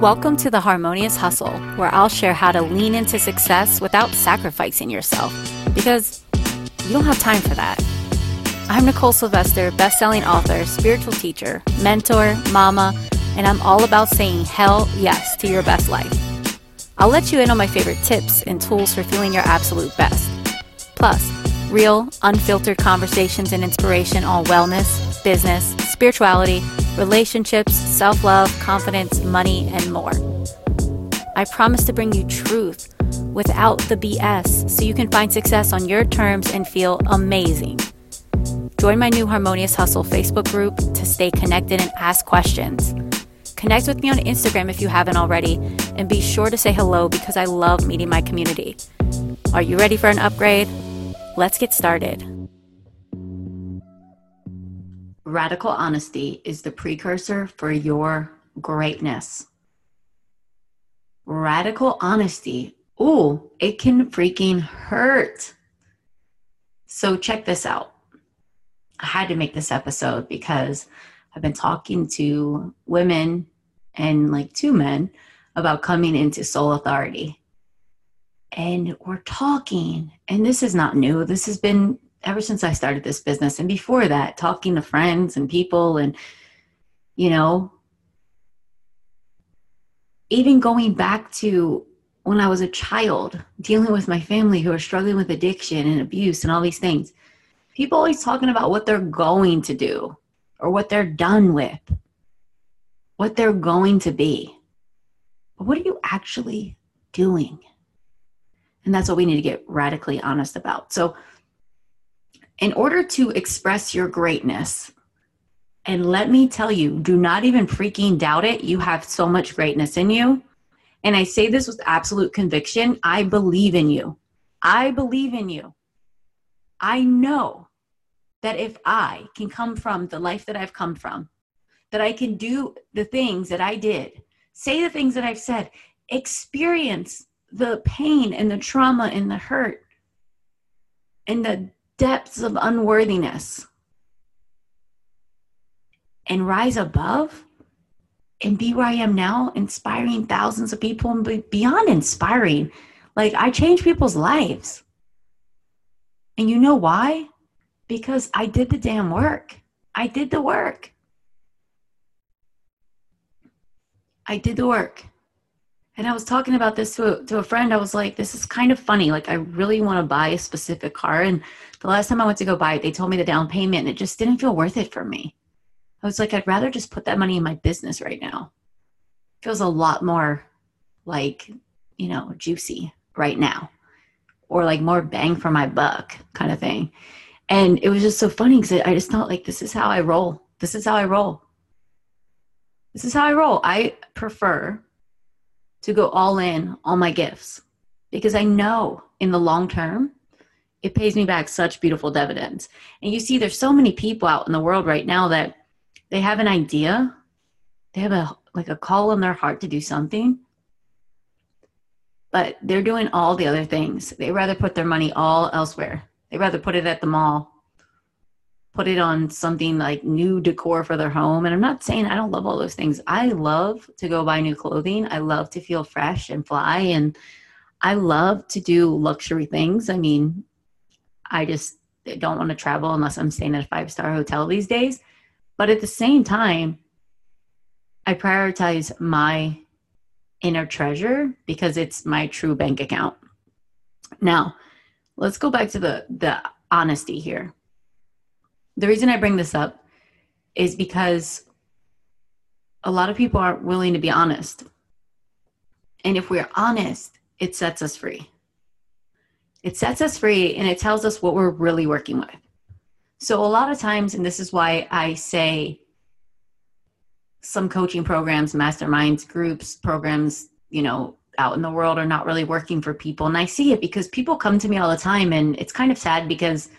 Welcome to the Harmonious Hustle, where I'll share how to lean into success without sacrificing yourself, because you don't have time for that. I'm Nicole Sylvester, best-selling author, spiritual teacher, mentor, mama, and I'm all about saying hell yes to your best life. I'll let you in on my favorite tips and tools for feeling your absolute best. Plus, real, unfiltered conversations and inspiration on wellness, business, spirituality, relationships, self love, confidence, money, and more. I promise to bring you truth without the BS so you can find success on your terms and feel amazing. Join my new Harmonious Hustle Facebook group to stay connected and ask questions. Connect with me on Instagram if you haven't already, and be sure to say hello because I love meeting my community. Are you ready for an upgrade? Let's get started. Radical honesty is the precursor for your greatness. Radical honesty, ooh, it can freaking hurt. So, check this out. I had to make this episode because I've been talking to women and like two men about coming into soul authority. And we're talking, and this is not new. This has been ever since I started this business. And before that, talking to friends and people, and, you know, even going back to when I was a child, dealing with my family who are struggling with addiction and abuse and all these things. People always talking about what they're going to do or what they're done with, what they're going to be. But what are you actually doing? And that's what we need to get radically honest about. So, in order to express your greatness, and let me tell you, do not even freaking doubt it. You have so much greatness in you. And I say this with absolute conviction I believe in you. I believe in you. I know that if I can come from the life that I've come from, that I can do the things that I did, say the things that I've said, experience the pain and the trauma and the hurt and the depths of unworthiness and rise above and be where I am now, inspiring thousands of people and beyond inspiring. Like I change people's lives. And you know why? Because I did the damn work. I did the work. I did the work. And I was talking about this to a, to a friend. I was like, this is kind of funny. Like, I really want to buy a specific car. And the last time I went to go buy it, they told me the down payment and it just didn't feel worth it for me. I was like, I'd rather just put that money in my business right now. It feels a lot more like, you know, juicy right now or like more bang for my buck kind of thing. And it was just so funny because I just thought, like this is how I roll. This is how I roll. This is how I roll. I prefer to go all in on my gifts because I know in the long term, it pays me back such beautiful dividends. And you see, there's so many people out in the world right now that they have an idea, they have a like a call in their heart to do something, but they're doing all the other things. They rather put their money all elsewhere. They rather put it at the mall, put it on something like new decor for their home. And I'm not saying I don't love all those things. I love to go buy new clothing. I love to feel fresh and fly and I love to do luxury things. I mean, I just don't want to travel unless I'm staying at a five star hotel these days. But at the same time, I prioritize my inner treasure because it's my true bank account. Now, let's go back to the the honesty here. The reason I bring this up is because a lot of people aren't willing to be honest. And if we're honest, it sets us free. It sets us free and it tells us what we're really working with. So, a lot of times, and this is why I say some coaching programs, masterminds, groups, programs, you know, out in the world are not really working for people. And I see it because people come to me all the time, and it's kind of sad because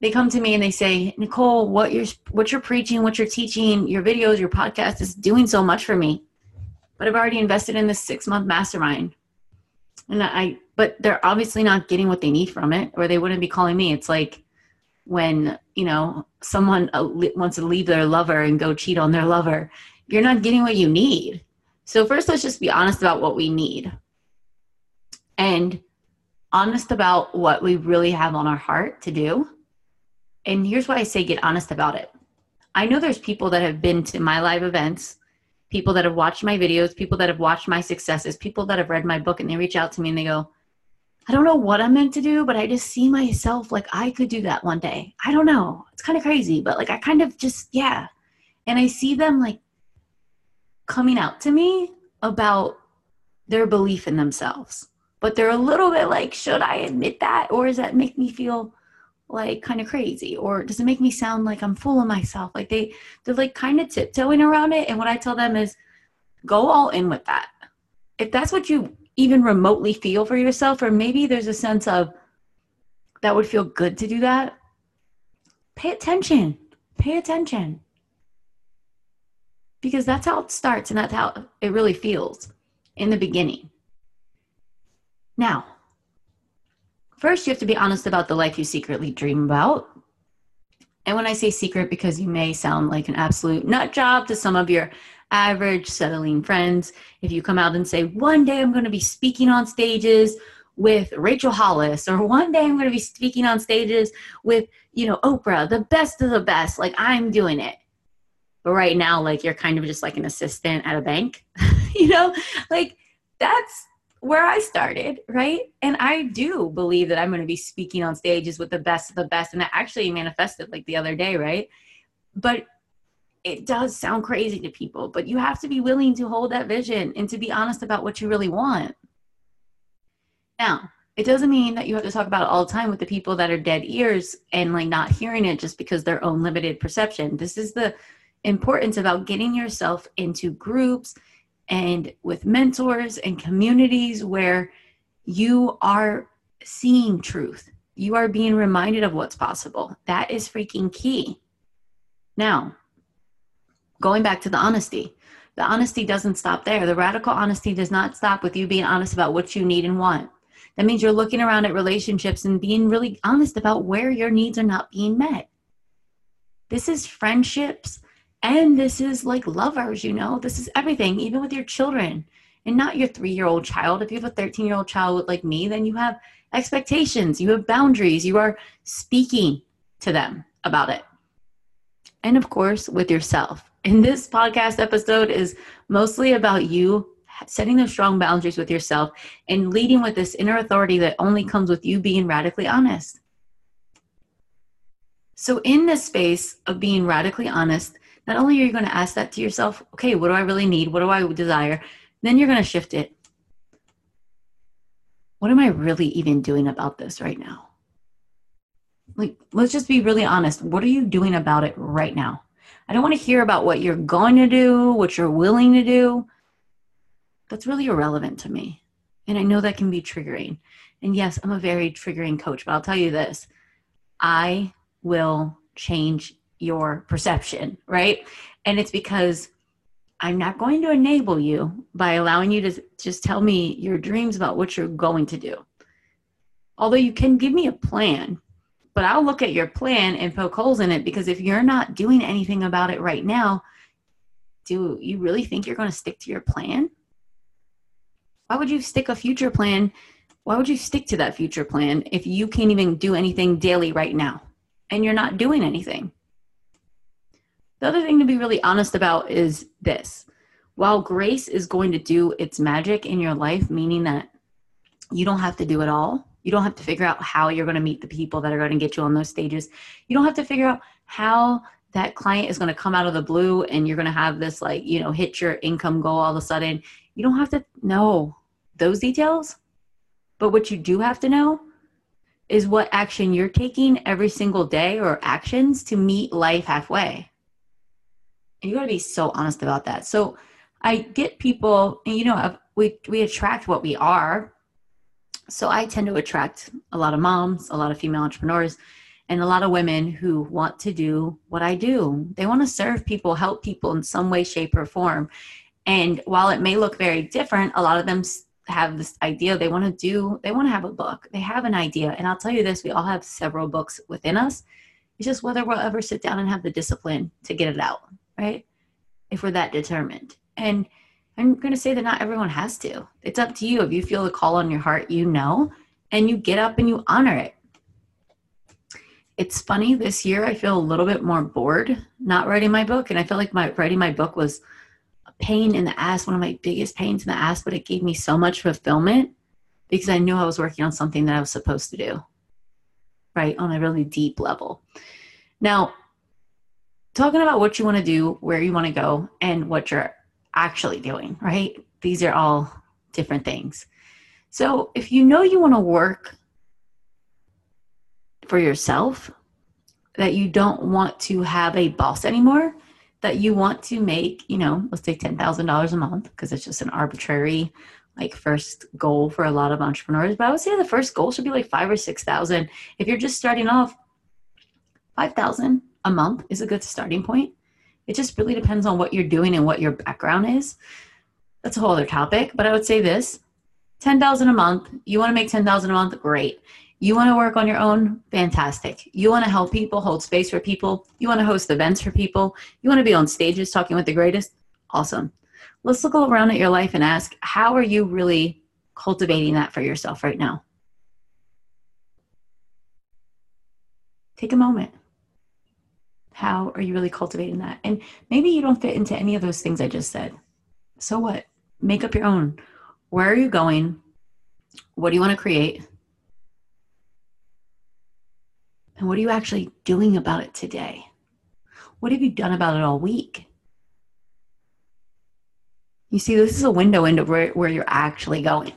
they come to me and they say, Nicole, what you're what you're preaching, what you're teaching, your videos, your podcast is doing so much for me. But I've already invested in this six month mastermind. And I but they're obviously not getting what they need from it, or they wouldn't be calling me. It's like when you know someone uh, wants to leave their lover and go cheat on their lover you're not getting what you need So, first, let's just be honest about what we need and honest about what we really have on our heart to do. And here's why I say get honest about it. I know there's people that have been to my live events, people that have watched my videos, people that have watched my successes, people that have read my book, and they reach out to me and they go, I don't know what I'm meant to do, but I just see myself like I could do that one day. I don't know. It's kind of crazy, but like I kind of just, yeah. And I see them like coming out to me about their belief in themselves. But they're a little bit like, should I admit that? Or does that make me feel like kind of crazy? Or does it make me sound like I'm fooling myself? Like they, they're like kind of tiptoeing around it. And what I tell them is go all in with that. If that's what you even remotely feel for yourself, or maybe there's a sense of that would feel good to do that, pay attention. Pay attention. Because that's how it starts and that's how it really feels in the beginning. Now, first you have to be honest about the life you secretly dream about. And when I say secret, because you may sound like an absolute nut job to some of your average settling friends. If you come out and say, one day I'm going to be speaking on stages with Rachel Hollis, or one day I'm going to be speaking on stages with, you know, Oprah, the best of the best, like I'm doing it. But right now, like you're kind of just like an assistant at a bank, you know, like that's where I started, right? And I do believe that I'm going to be speaking on stages with the best of the best. And that actually manifested like the other day, right? But it does sound crazy to people, but you have to be willing to hold that vision and to be honest about what you really want. Now, it doesn't mean that you have to talk about it all the time with the people that are dead ears and like not hearing it just because their own limited perception. This is the importance about getting yourself into groups and with mentors and communities where you are seeing truth. You are being reminded of what's possible. That is freaking key. Now, going back to the honesty the honesty doesn't stop there the radical honesty does not stop with you being honest about what you need and want that means you're looking around at relationships and being really honest about where your needs are not being met this is friendships and this is like lovers you know? This is everything even with your children. And not your three year old child. If you have a 13 year old child like me then you have expectations. You have boundaries. You are speaking to them about it. And of course with yourself. And this podcast episode is mostly about you setting those strong boundaries with yourself and leading with this inner authority that only comes with you being radically honest. So, in this space of being radically honest, not only are you going to ask that to yourself, okay, what do I really need? What do I desire? Then you're going to shift it. What am I really even doing about this right now? Like, let's just be really honest. What are you doing about it right now? I don't want to hear about what you're going to do, what you're willing to do. That's really irrelevant to me. And I know that can be triggering. And yes, I'm a very triggering coach, but I'll tell you this I will change your perception, right? And it's because I'm not going to enable you by allowing you to just tell me your dreams about what you're going to do. Although you can give me a plan, but I'll look at your plan and poke holes in it because if you're not doing anything about it right now, do you really think you're going to stick to your plan? Why would you stick a future plan? Why would you stick to that future plan if you can't even do anything daily right now and you're not doing anything? The other thing to be really honest about is this. While grace is going to do its magic in your life, meaning that you don't have to do it all, you don't have to figure out how you're going to meet the people that are going to get you on those stages. You don't have to figure out how that client is going to come out of the blue and you're going to have this like, you know, hit your income goal all of a sudden. You don't have to know those details. But what you do have to know is what action you're taking every single day or actions to meet life halfway. You got to be so honest about that. So I get people, and you know, we we attract what we are so I tend to attract a lot of moms, a lot of female entrepreneurs, and a lot of women who want to do what I do. They want to serve people, help people in some way, shape, or form. And while it may look very different, a lot of them have this idea they want to do, they want to have a book. They have an idea. And I'll tell you this we all have several books within us. It's just whether we'll ever sit down and have the discipline to get it out, right? If we're that determined. And I'm going to say that not everyone has to. It's up to you. If you feel the call on your heart, you know, and you get up and you honor it. It's funny this year I feel a little bit more bored not writing my book and I feel like my writing my book was a pain in the ass, one of my biggest pains in the ass, but it gave me so much fulfillment because I knew I was working on something that I was supposed to do. Right? On a really deep level. Now, talking about what you want to do, where you want to go, and what you're actually doing, right? These are all different things. So if you know you want to work for yourself, that you don't want to have a boss anymore, that you want to make, you know, let's say $10,000 a month, because it's just an arbitrary like first goal for a lot of entrepreneurs. But I would say the first goal should be like five or 6,000. If you're just starting off, 5,000 a month is a good starting point. It just really depends on what you're doing and what your background is. That's a whole other topic, but I would say this 10,000 a month. You want to make 10,000 a month? Great. You want to work on your own? Fantastic. You want to help people, hold space for people. You want to host events for people. You want to be on stages talking with the greatest? Awesome. Let's look around at your life and ask, how are you really cultivating that for yourself right now? Take a moment. How are you really cultivating that? And maybe you don't fit into any of those things I just said. So what? Make up your own. Where are you going? What do you want to create? And what are you actually doing about it today? What have you done about it all week? You see, this is a window into where, where you're actually going.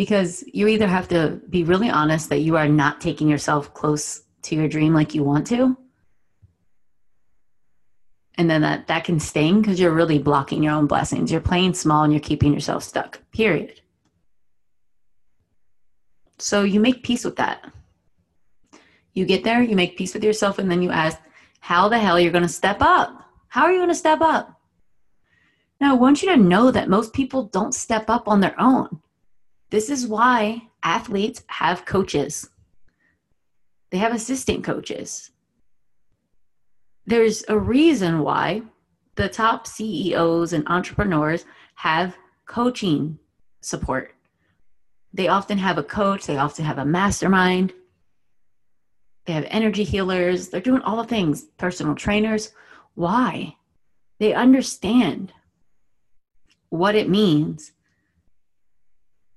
Because you either have to be really honest that you are not taking yourself close to your dream like you want to and then that that can sting because you're really blocking your own blessings. You're playing small and you're keeping yourself stuck period. So you make peace with that. You get there you make peace with yourself and then you ask how the hell you're going to step up? How are you going to step up? Now i want you to know that most people don't step up on their own this is why athletes have coaches, they have assistant coaches. There's a reason why the top CEOs and entrepreneurs have coaching support. They often have a coach, they often have a mastermind, they have energy healers, they're doing all the things, personal trainers. Why? They understand what it means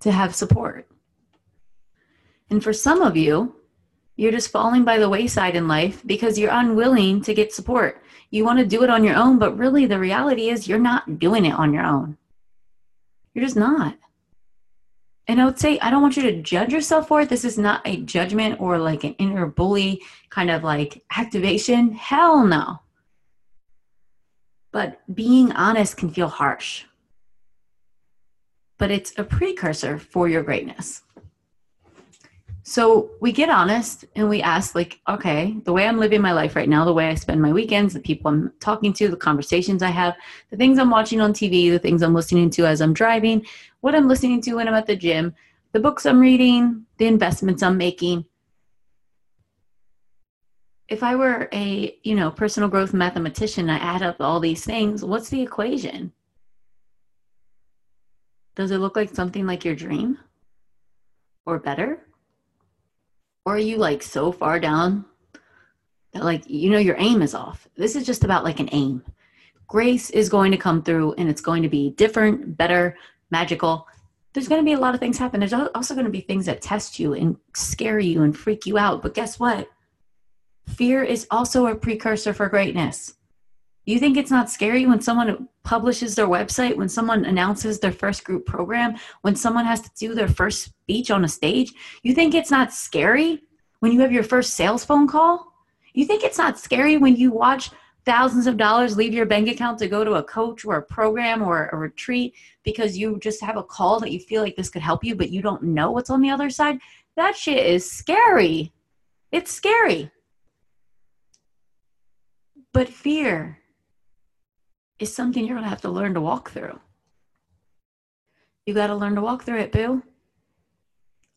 to have support. And for some of you, you're just falling by the wayside in life because you're unwilling to get support. You want to do it on your own, but really the reality is you're not doing it on your own. You're just not. And I would say, I don't want you to judge yourself for it. This is not a judgment or like an inner bully kind of like activation. Hell no. But being honest can feel harsh but it's a precursor for your greatness. So we get honest and we ask, like, okay, the way I'm living my life right now, the way I spend my weekends, the people I'm talking to, the conversations I have, the things I'm watching on TV, the things I'm listening to as I'm driving, what I'm listening to when I'm at the gym, the books I'm reading, the investments I'm making. If I were a, you know, personal growth mathematician, I add up all these things, what's the equation? Does it look like something like your dream? Or better? Or are you like so far down that like you know your aim is off? This is just about like an aim. Grace is going to come through and it's going to be different, better, magical. There's going to be a lot of things happen. There's also going to be things that test you and scare you and freak you out. But guess what? Fear is also a precursor for greatness. You think it's not scary when someone publishes their website, when someone announces their first group program, when someone has to do their first speech on a stage? You think it's not scary when you have your first sales phone call? You think it's not scary when you watch thousands of dollars leave your bank account to go to a coach or a program or a retreat because you just have a call that you feel like this could help you, but you don't know what's on the other side? That shit is scary. It's scary. But fear, is something you're going to have to learn to walk through. You got to learn to walk through it, Boo.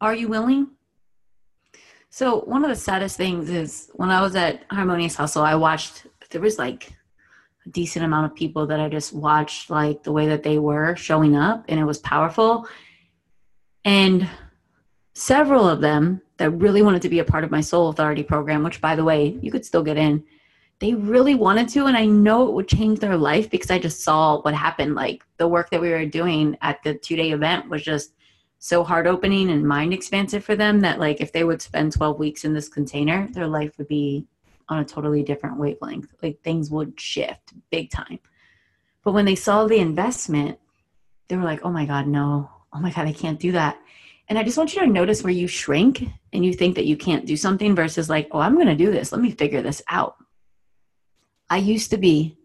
Are you willing? So, one of the saddest things is when I was at Harmonious Hustle, I watched, there was like a decent amount of people that I just watched like the way that they were showing up and it was powerful. And several of them that really wanted to be a part of my soul authority program, which by the way, you could still get in. They really wanted to, and I know it would change their life because I just saw what happened. Like the work that we were doing at the two day event was just so heart opening and mind expansive for them that like if they would spend 12 weeks in this container, their life would be on a totally different wavelength. Like things would shift big time. But when they saw the investment, they were like, oh my God, no. Oh my God, I can't do that. And I just want you to notice where you shrink and you think that you can't do something versus like, oh, I'm going to do this. Let me figure this out. I used to be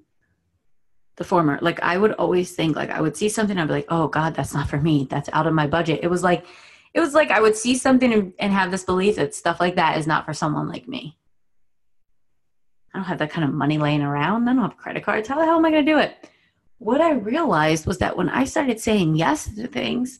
the former. Like I would always think like I would see something I'd be like, "Oh god, that's not for me. That's out of my budget." It was like it was like I would see something and, and have this belief that stuff like that is not for someone like me. I don't have that kind of money laying around. I don't have credit cards. How the hell am I going to do it? What I realized was that when I started saying yes to things,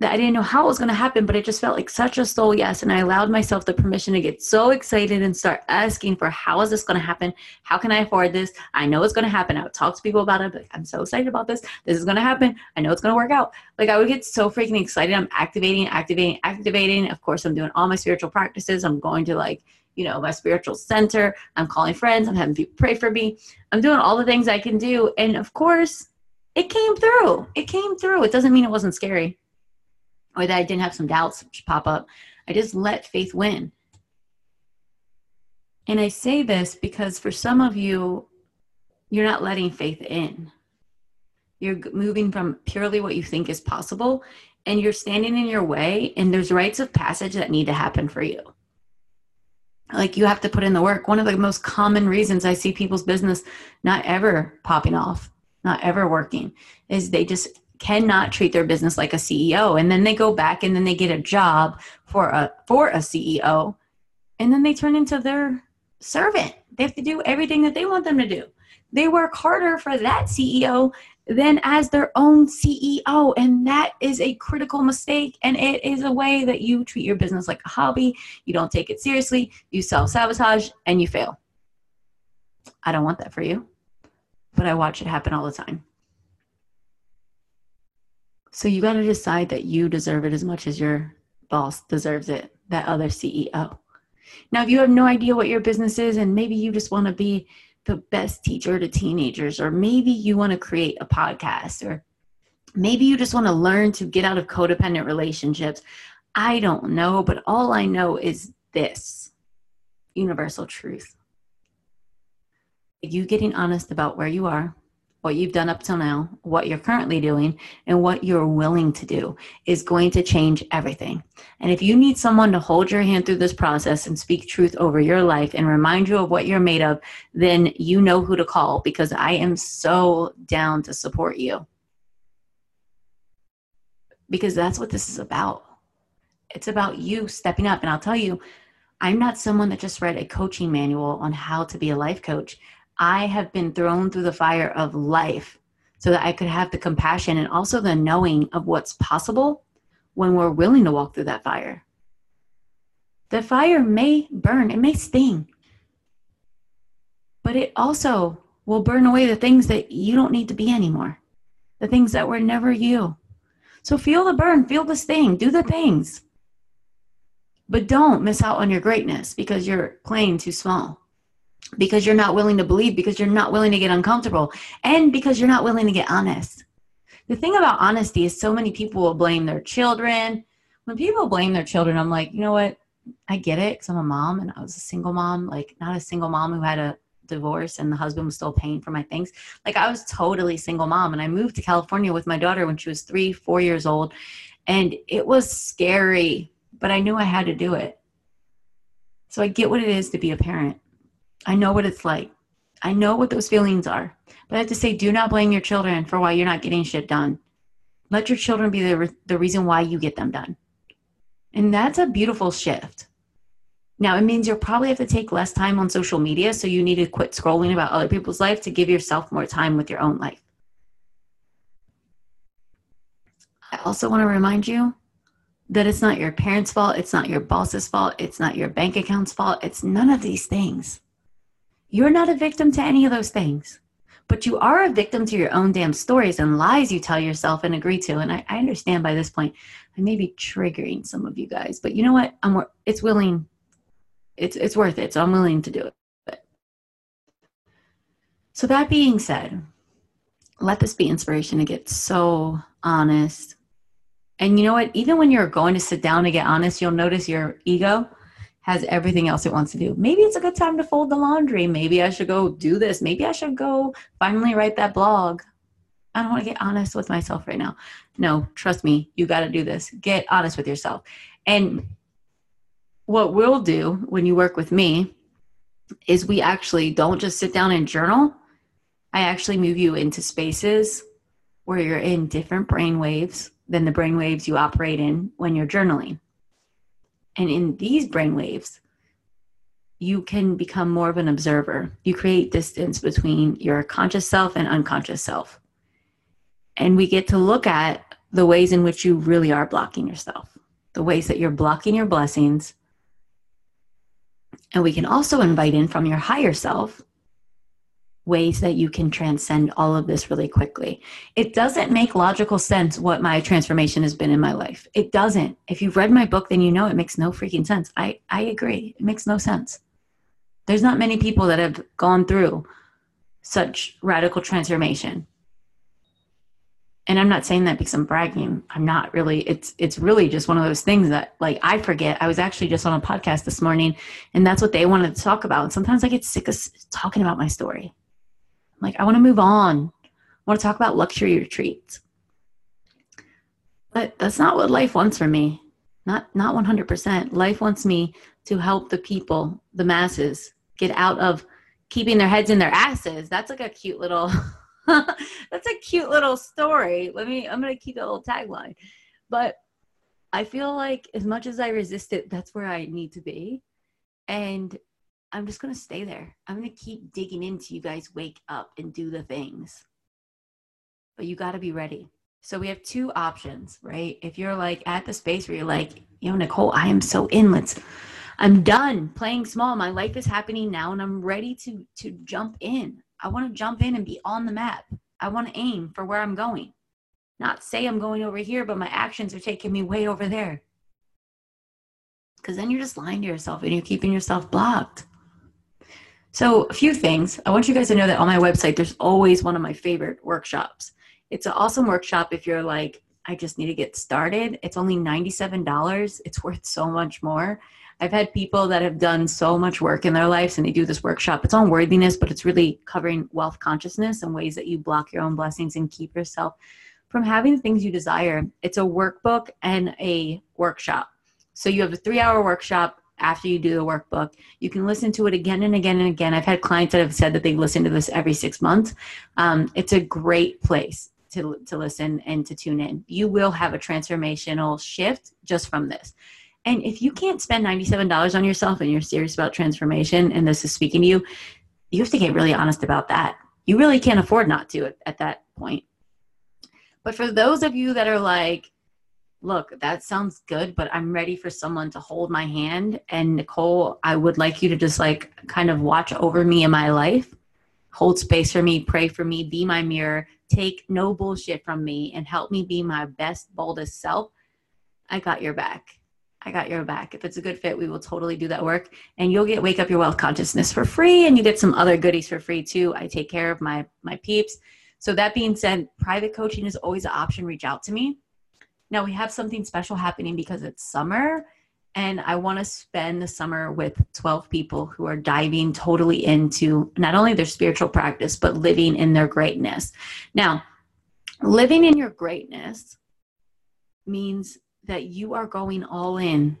that I didn't know how it was going to happen, but it just felt like such a soul yes. And I allowed myself the permission to get so excited and start asking for how is this going to happen? How can I afford this? I know it's going to happen. I would talk to people about it. Like, I'm so excited about this. This is going to happen. I know it's going to work out. Like I would get so freaking excited. I'm activating, activating, activating. Of course, I'm doing all my spiritual practices. I'm going to like, you know, my spiritual center. I'm calling friends. I'm having people pray for me. I'm doing all the things I can do. And of course, it came through. It came through. It doesn't mean it wasn't scary or that I didn't have some doubts pop up. I just let faith win. And I say this because for some of you, you're not letting faith in. You're moving from purely what you think is possible, and you're standing in your way, and there's rites of passage that need to happen for you. Like you have to put in the work. One of the most common reasons I see people's business not ever popping off, not ever working, is they just cannot treat their business like a CEO and then they go back and then they get a job for a for a CEO and then they turn into their servant. They have to do everything that they want them to do. They work harder for that CEO than as their own CEO and that is a critical mistake and it is a way that you treat your business like a hobby. You don't take it seriously, you self-sabotage and you fail. I don't want that for you. But I watch it happen all the time. So you got to decide that you deserve it as much as your boss deserves it, that other CEO. Now, if you have no idea what your business is, and maybe you just want to be the best teacher to teenagers, or maybe you want to create a podcast, or maybe you just want to learn to get out of codependent relationships. I don't know, but all I know is this universal truth. You getting honest about where you are, what you've done up till now, what you're currently doing, and what you're willing to do is going to change everything. And if you need someone to hold your hand through this process and speak truth over your life and remind you of what you're made of, then you know who to call because I am so down to support you. Because that's what this is about. It's about you stepping up. And I'll tell you, I'm not someone that just read a coaching manual on how to be a life coach. I have been thrown through the fire of life so that I could have the compassion and also the knowing of what's possible when we're willing to walk through that fire. The fire may burn, it may sting, but it also will burn away the things that you don't need to be anymore, the things that were never you. So feel the burn, feel the sting, do the things. But don't miss out on your greatness because you're playing too small because you're not willing to believe, because you're not willing to get uncomfortable, and because you're not willing to get honest. The thing about honesty is so many people will blame their children. When people blame their children, I'm like, you know what? I get it because I'm a mom and I was a single mom, like not a single mom who had a divorce and the husband was still paying for my things. Like I was totally single mom and I moved to California with my daughter when she was three, four years old. And it was scary, but I knew I had to do it. So I get what it is to be a parent. I know what it's like. I know what those feelings are. But I have to say, do not blame your children for why you're not getting shit done. Let your children be the, re- the reason why you get them done. And that's a beautiful shift. Now, it means you'll probably have to take less time on social media, so you need to quit scrolling about other people's life to give yourself more time with your own life. I also want to remind you that it's not your parents' fault, it's not your boss's fault, it's not your bank account's fault, it's none of these things. You're not a victim to any of those things, but you are a victim to your own damn stories and lies you tell yourself and agree to. And I, I understand by this point, I may be triggering some of you guys, but you know what? I'm it's willing, it's it's worth it. So I'm willing to do it. So that being said, let this be inspiration to get so honest. And you know what? Even when you're going to sit down to get honest, you'll notice your ego has everything else it wants to do. Maybe it's a good time to fold the laundry. Maybe I should go do this. Maybe I should go finally write that blog. I don't want to get honest with myself right now. No, trust me, you got to do this. Get honest with yourself. And what we'll do when you work with me is we actually don't just sit down and journal. I actually move you into spaces where you're in different brain waves than the brain waves you operate in when you're journaling. And in these brain waves, you can become more of an observer. You create distance between your conscious self and unconscious self. And we get to look at the ways in which you really are blocking yourself, the ways that you're blocking your blessings. And we can also invite in from your higher self ways that you can transcend all of this really quickly. It doesn't make logical sense what my transformation has been in my life. It doesn't. If you've read my book, then you know it makes no freaking sense. I, I agree. It makes no sense. There's not many people that have gone through such radical transformation. And I'm not saying that because I'm bragging. I'm not really. It's it's really just one of those things that like I forget. I was actually just on a podcast this morning, and that's what they wanted to talk about. And sometimes I get sick of talking about my story like, I want to move on. I want to talk about luxury retreats. But that's not what life wants from me. Not not 100%. Life wants me to help the people, the masses, get out of keeping their heads in their asses. That's like a cute little that's a cute little story. Let me I'm going to keep that little tagline. But I feel like as much as I resist it, that's where I need to be. And I'm just going to stay there. I'm going to keep digging into you guys wake up and do the things. But you got to be ready. So we have two options, right? If you're like at the space where you're like, you know, Nicole, I am so in. Let's I'm done playing small. My life is happening now and I'm ready to to jump in. I want to jump in and be on the map. I want to aim for where I'm going. Not say I'm going over here, but my actions are taking me way over there. Because then you're just lying to yourself and you're keeping yourself blocked. So, a few things. I want you guys to know that on my website, there's always one of my favorite workshops. It's an awesome workshop if you're like, I just need to get started. It's only $97. It's worth so much more. I've had people that have done so much work in their lives and they do this workshop. It's on worthiness, but it's really covering wealth consciousness and ways that you block your own blessings and keep yourself from having the things you desire. It's a workbook and a workshop. So you have a three hour workshop after you do the workbook. You can listen to it again and again and again. I've had clients that have said that they listen to this every six months. Um, it's a great place to, to listen and to tune in. You will have a transformational shift just from this. And if you can't spend $97 on yourself and you're serious about transformation and this is speaking to you, you have to get really honest about that. You really can't afford not to at, at that point. But for those of you that are like, look, that sounds good, but I'm ready for someone to hold my hand. And Nicole, I would like you to just like kind of watch over me in my life, hold space for me, pray for me, be my mirror, take no bullshit from me, and help me be my best, boldest self. I got your back. I got your back. If it's a good fit, we will totally do that work. And you'll get Wake Up Your Wealth Consciousness for free, and you get some other goodies for free too. I take care of my my peeps. So that being said, private coaching is always an option. Reach out to me now we have something special happening because it's summer and I want to spend the summer with 12 people who are diving totally into not only their spiritual practice, but living in their greatness. Now, living in your greatness means that you are going all in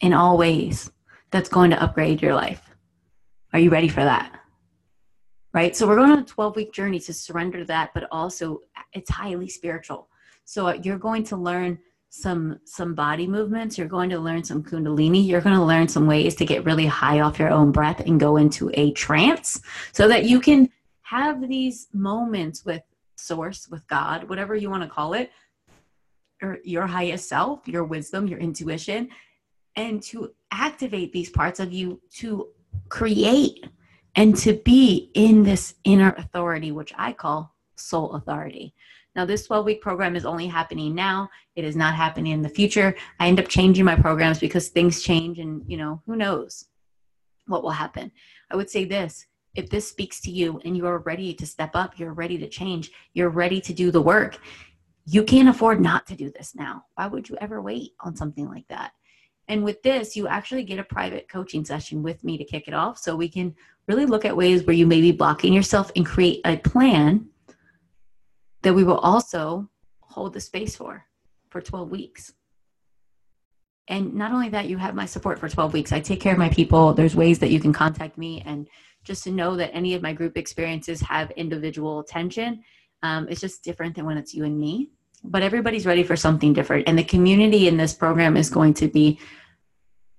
in all ways that's going to upgrade your life. Are you ready for that? Right? So, we're going on a 12 week journey to surrender that, but also it's highly spiritual. So you're going to learn some some body movements you're going to learn some kundalini you're going to learn some ways to get really high off your own breath and go into a trance so that you can have these moments with source with god whatever you want to call it or your highest self your wisdom your intuition and to activate these parts of you to create and to be in this inner authority, which I call soul authority. Now, this 12 week program is only happening now. It is not happening in the future. I end up changing my programs because things change and, you know, who knows what will happen. I would say this if this speaks to you and you are ready to step up, you're ready to change, you're ready to do the work, you can't afford not to do this now. Why would you ever wait on something like that? And with this, you actually get a private coaching session with me to kick it off so we can really look at ways where you may be blocking yourself and create a plan that we will also hold the space for for 12 weeks. And not only that, you have my support for 12 weeks. I take care of my people. There's ways that you can contact me. And just to know that any of my group experiences have individual attention, um, it's just different than when it's you and me. But everybody's ready for something different. And the community in this program is going to be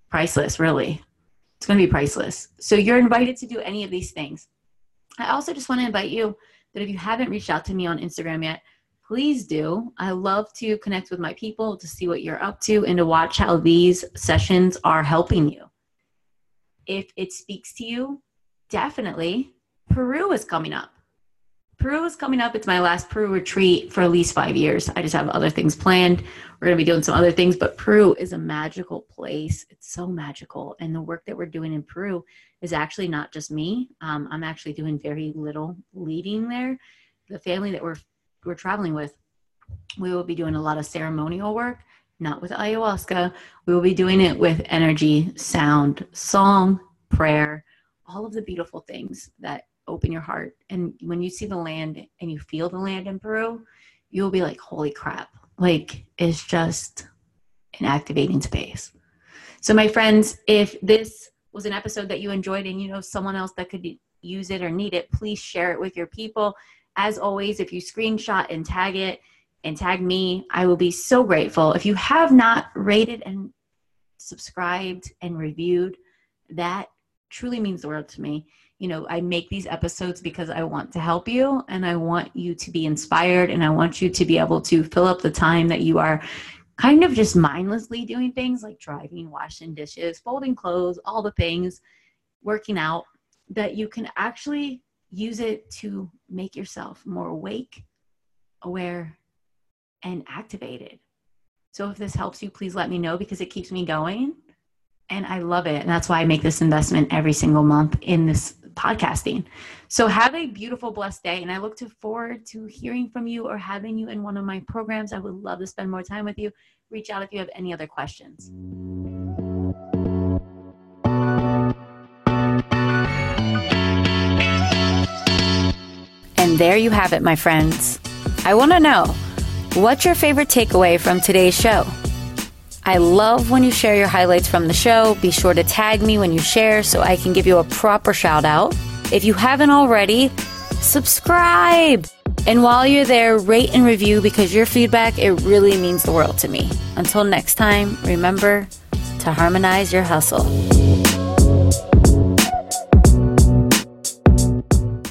priceless, really. It's going to be priceless. So you're invited to do any of these things. I also just want to invite you that if you haven't reached out to me on Instagram yet, please do. I love to connect with my people to see what you're up to and to watch how these sessions are helping you. If it speaks to you, definitely Peru is coming up. Peru is coming up. It's my last Peru retreat for at least five years. I just have other things planned. We're going to be doing some other things, but Peru is a magical place. It's so magical. And the work that we're doing in Peru is actually not just me. Um, I'm actually doing very little leading there. The family that we're, we're traveling with, we will be doing a lot of ceremonial work, not with ayahuasca. We will be doing it with energy, sound, song, prayer, all of the beautiful things that open your heart. And when you see the land and you feel the land in Peru, you'll be like, holy crap. Like it's just an activating space. So, my friends, if this was an episode that you enjoyed and you know someone else that could use it or need it, please share it with your people. As always, if you screenshot and tag it and tag me, I will be so grateful. If you have not rated and subscribed and reviewed, that truly means the world to me you know, I make these episodes because I want to help you and I want you to be inspired and I want you to be able to fill up the time that you are kind of just mindlessly doing things like driving, washing dishes, folding clothes, all the things, working out, that you can actually use it to make yourself more awake, aware, and activated. So if this helps you, please let me know because it keeps me going. And I love it. And that's why I make this investment every single month in this podcasting. So have a beautiful, blessed day. And I look to forward to hearing from you or having you in one of my programs. I would love to spend more time with you. Reach out if you have any other questions. And there you have it, my friends. I want to know what's your favorite takeaway from today's show? I love when you share your highlights from the show. Be sure to tag me when you share so I can give you a proper shout out. If you haven't already, subscribe. And while you're there, rate and review because your feedback, it really means the world to me. Until next time, remember to harmonize your hustle.